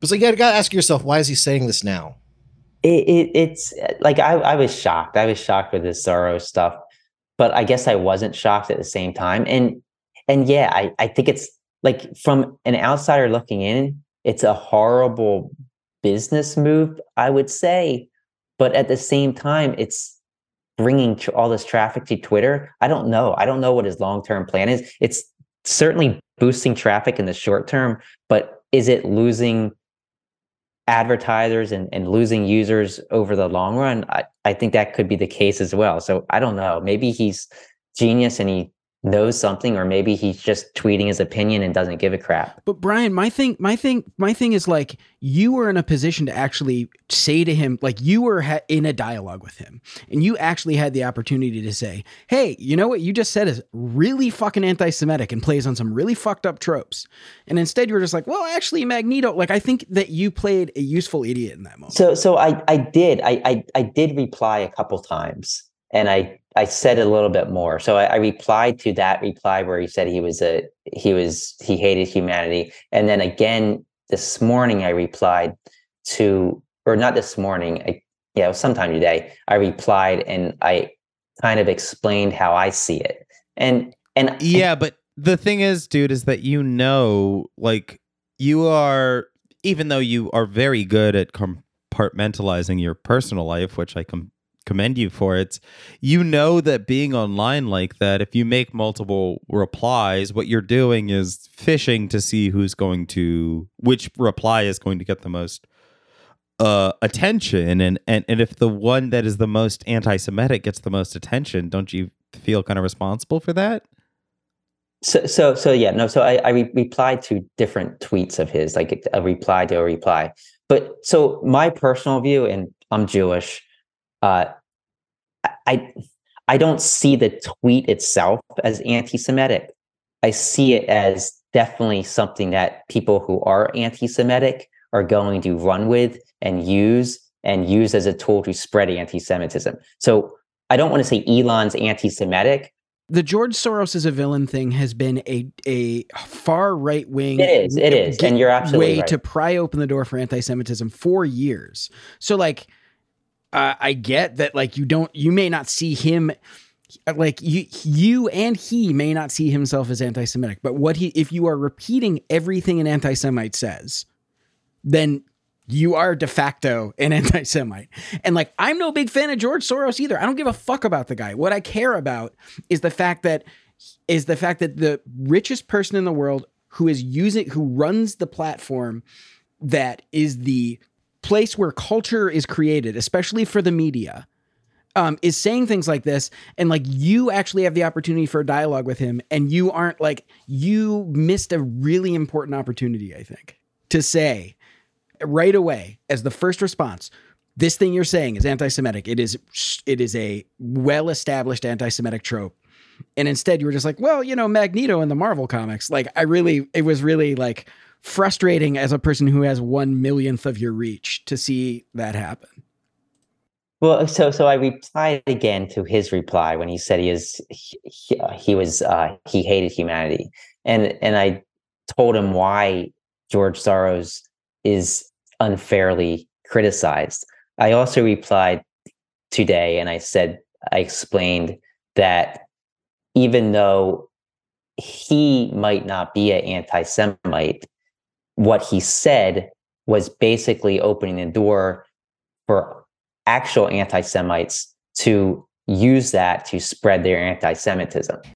But like, you got to ask yourself, why is he saying this now? It, it, it's like I, I was shocked. I was shocked with this Soros stuff, but I guess I wasn't shocked at the same time. And and yeah, I, I think it's like from an outsider looking in, it's a horrible business move, I would say. But at the same time, it's bringing tr- all this traffic to Twitter. I don't know. I don't know what his long term plan is. It's certainly boosting traffic in the short term, but is it losing advertisers and, and losing users over the long run, I, I think that could be the case as well. So I don't know. Maybe he's genius and he knows something or maybe he's just tweeting his opinion and doesn't give a crap. But Brian, my thing my thing my thing is like you were in a position to actually say to him like you were ha- in a dialogue with him and you actually had the opportunity to say, "Hey, you know what you just said is really fucking anti-semitic and plays on some really fucked up tropes." And instead you were just like, "Well, actually Magneto, like I think that you played a useful idiot in that moment." So so I I did I I, I did reply a couple times and I I said a little bit more. So I, I, replied to that reply where he said he was a he was he hated humanity, and then again this morning I replied to or not this morning, I, yeah, sometime today. I replied and I kind of explained how I see it, and and yeah, but the thing is, dude, is that you know, like you are, even though you are very good at compartmentalizing your personal life, which I com- commend you for it. You know that being online like that, if you make multiple replies, what you're doing is fishing to see who's going to which reply is going to get the most uh, attention and, and and if the one that is the most anti-Semitic gets the most attention, don't you feel kind of responsible for that? So, so, so yeah, no. So I, I re- replied to different tweets of his, like a reply to a reply. But so my personal view, and I'm Jewish, uh, I I don't see the tweet itself as anti-Semitic. I see it as definitely something that people who are anti-Semitic are going to run with and use and use as a tool to spread anti-Semitism. So I don't want to say Elon's anti-Semitic. The George Soros is a villain thing has been a a far right wing. It is. It is, and you're absolutely way right. to pry open the door for anti-Semitism for years. So like uh, I get that like you don't you may not see him like you you and he may not see himself as anti-Semitic, but what he if you are repeating everything an anti-Semite says, then you are de facto an anti-Semite. And like I'm no big fan of George Soros either. I don't give a fuck about the guy. What I care about is the fact that is the fact that the richest person in the world who is using who runs the platform that is the place where culture is created, especially for the media, um, is saying things like this, and like you actually have the opportunity for a dialogue with him, and you aren't like you missed a really important opportunity, I think, to say right away as the first response. This thing you're saying is anti-Semitic. It is it is a well-established anti-Semitic trope. And instead you were just like, well, you know, Magneto in the Marvel comics. Like I really it was really like frustrating as a person who has one millionth of your reach to see that happen. Well, so so I replied again to his reply when he said he is he, he was uh, he hated humanity, and and I told him why George Soros is unfairly criticized. I also replied today, and I said I explained that even though he might not be an anti-Semite, what he said was basically opening the door for actual anti Semites to use that to spread their anti Semitism.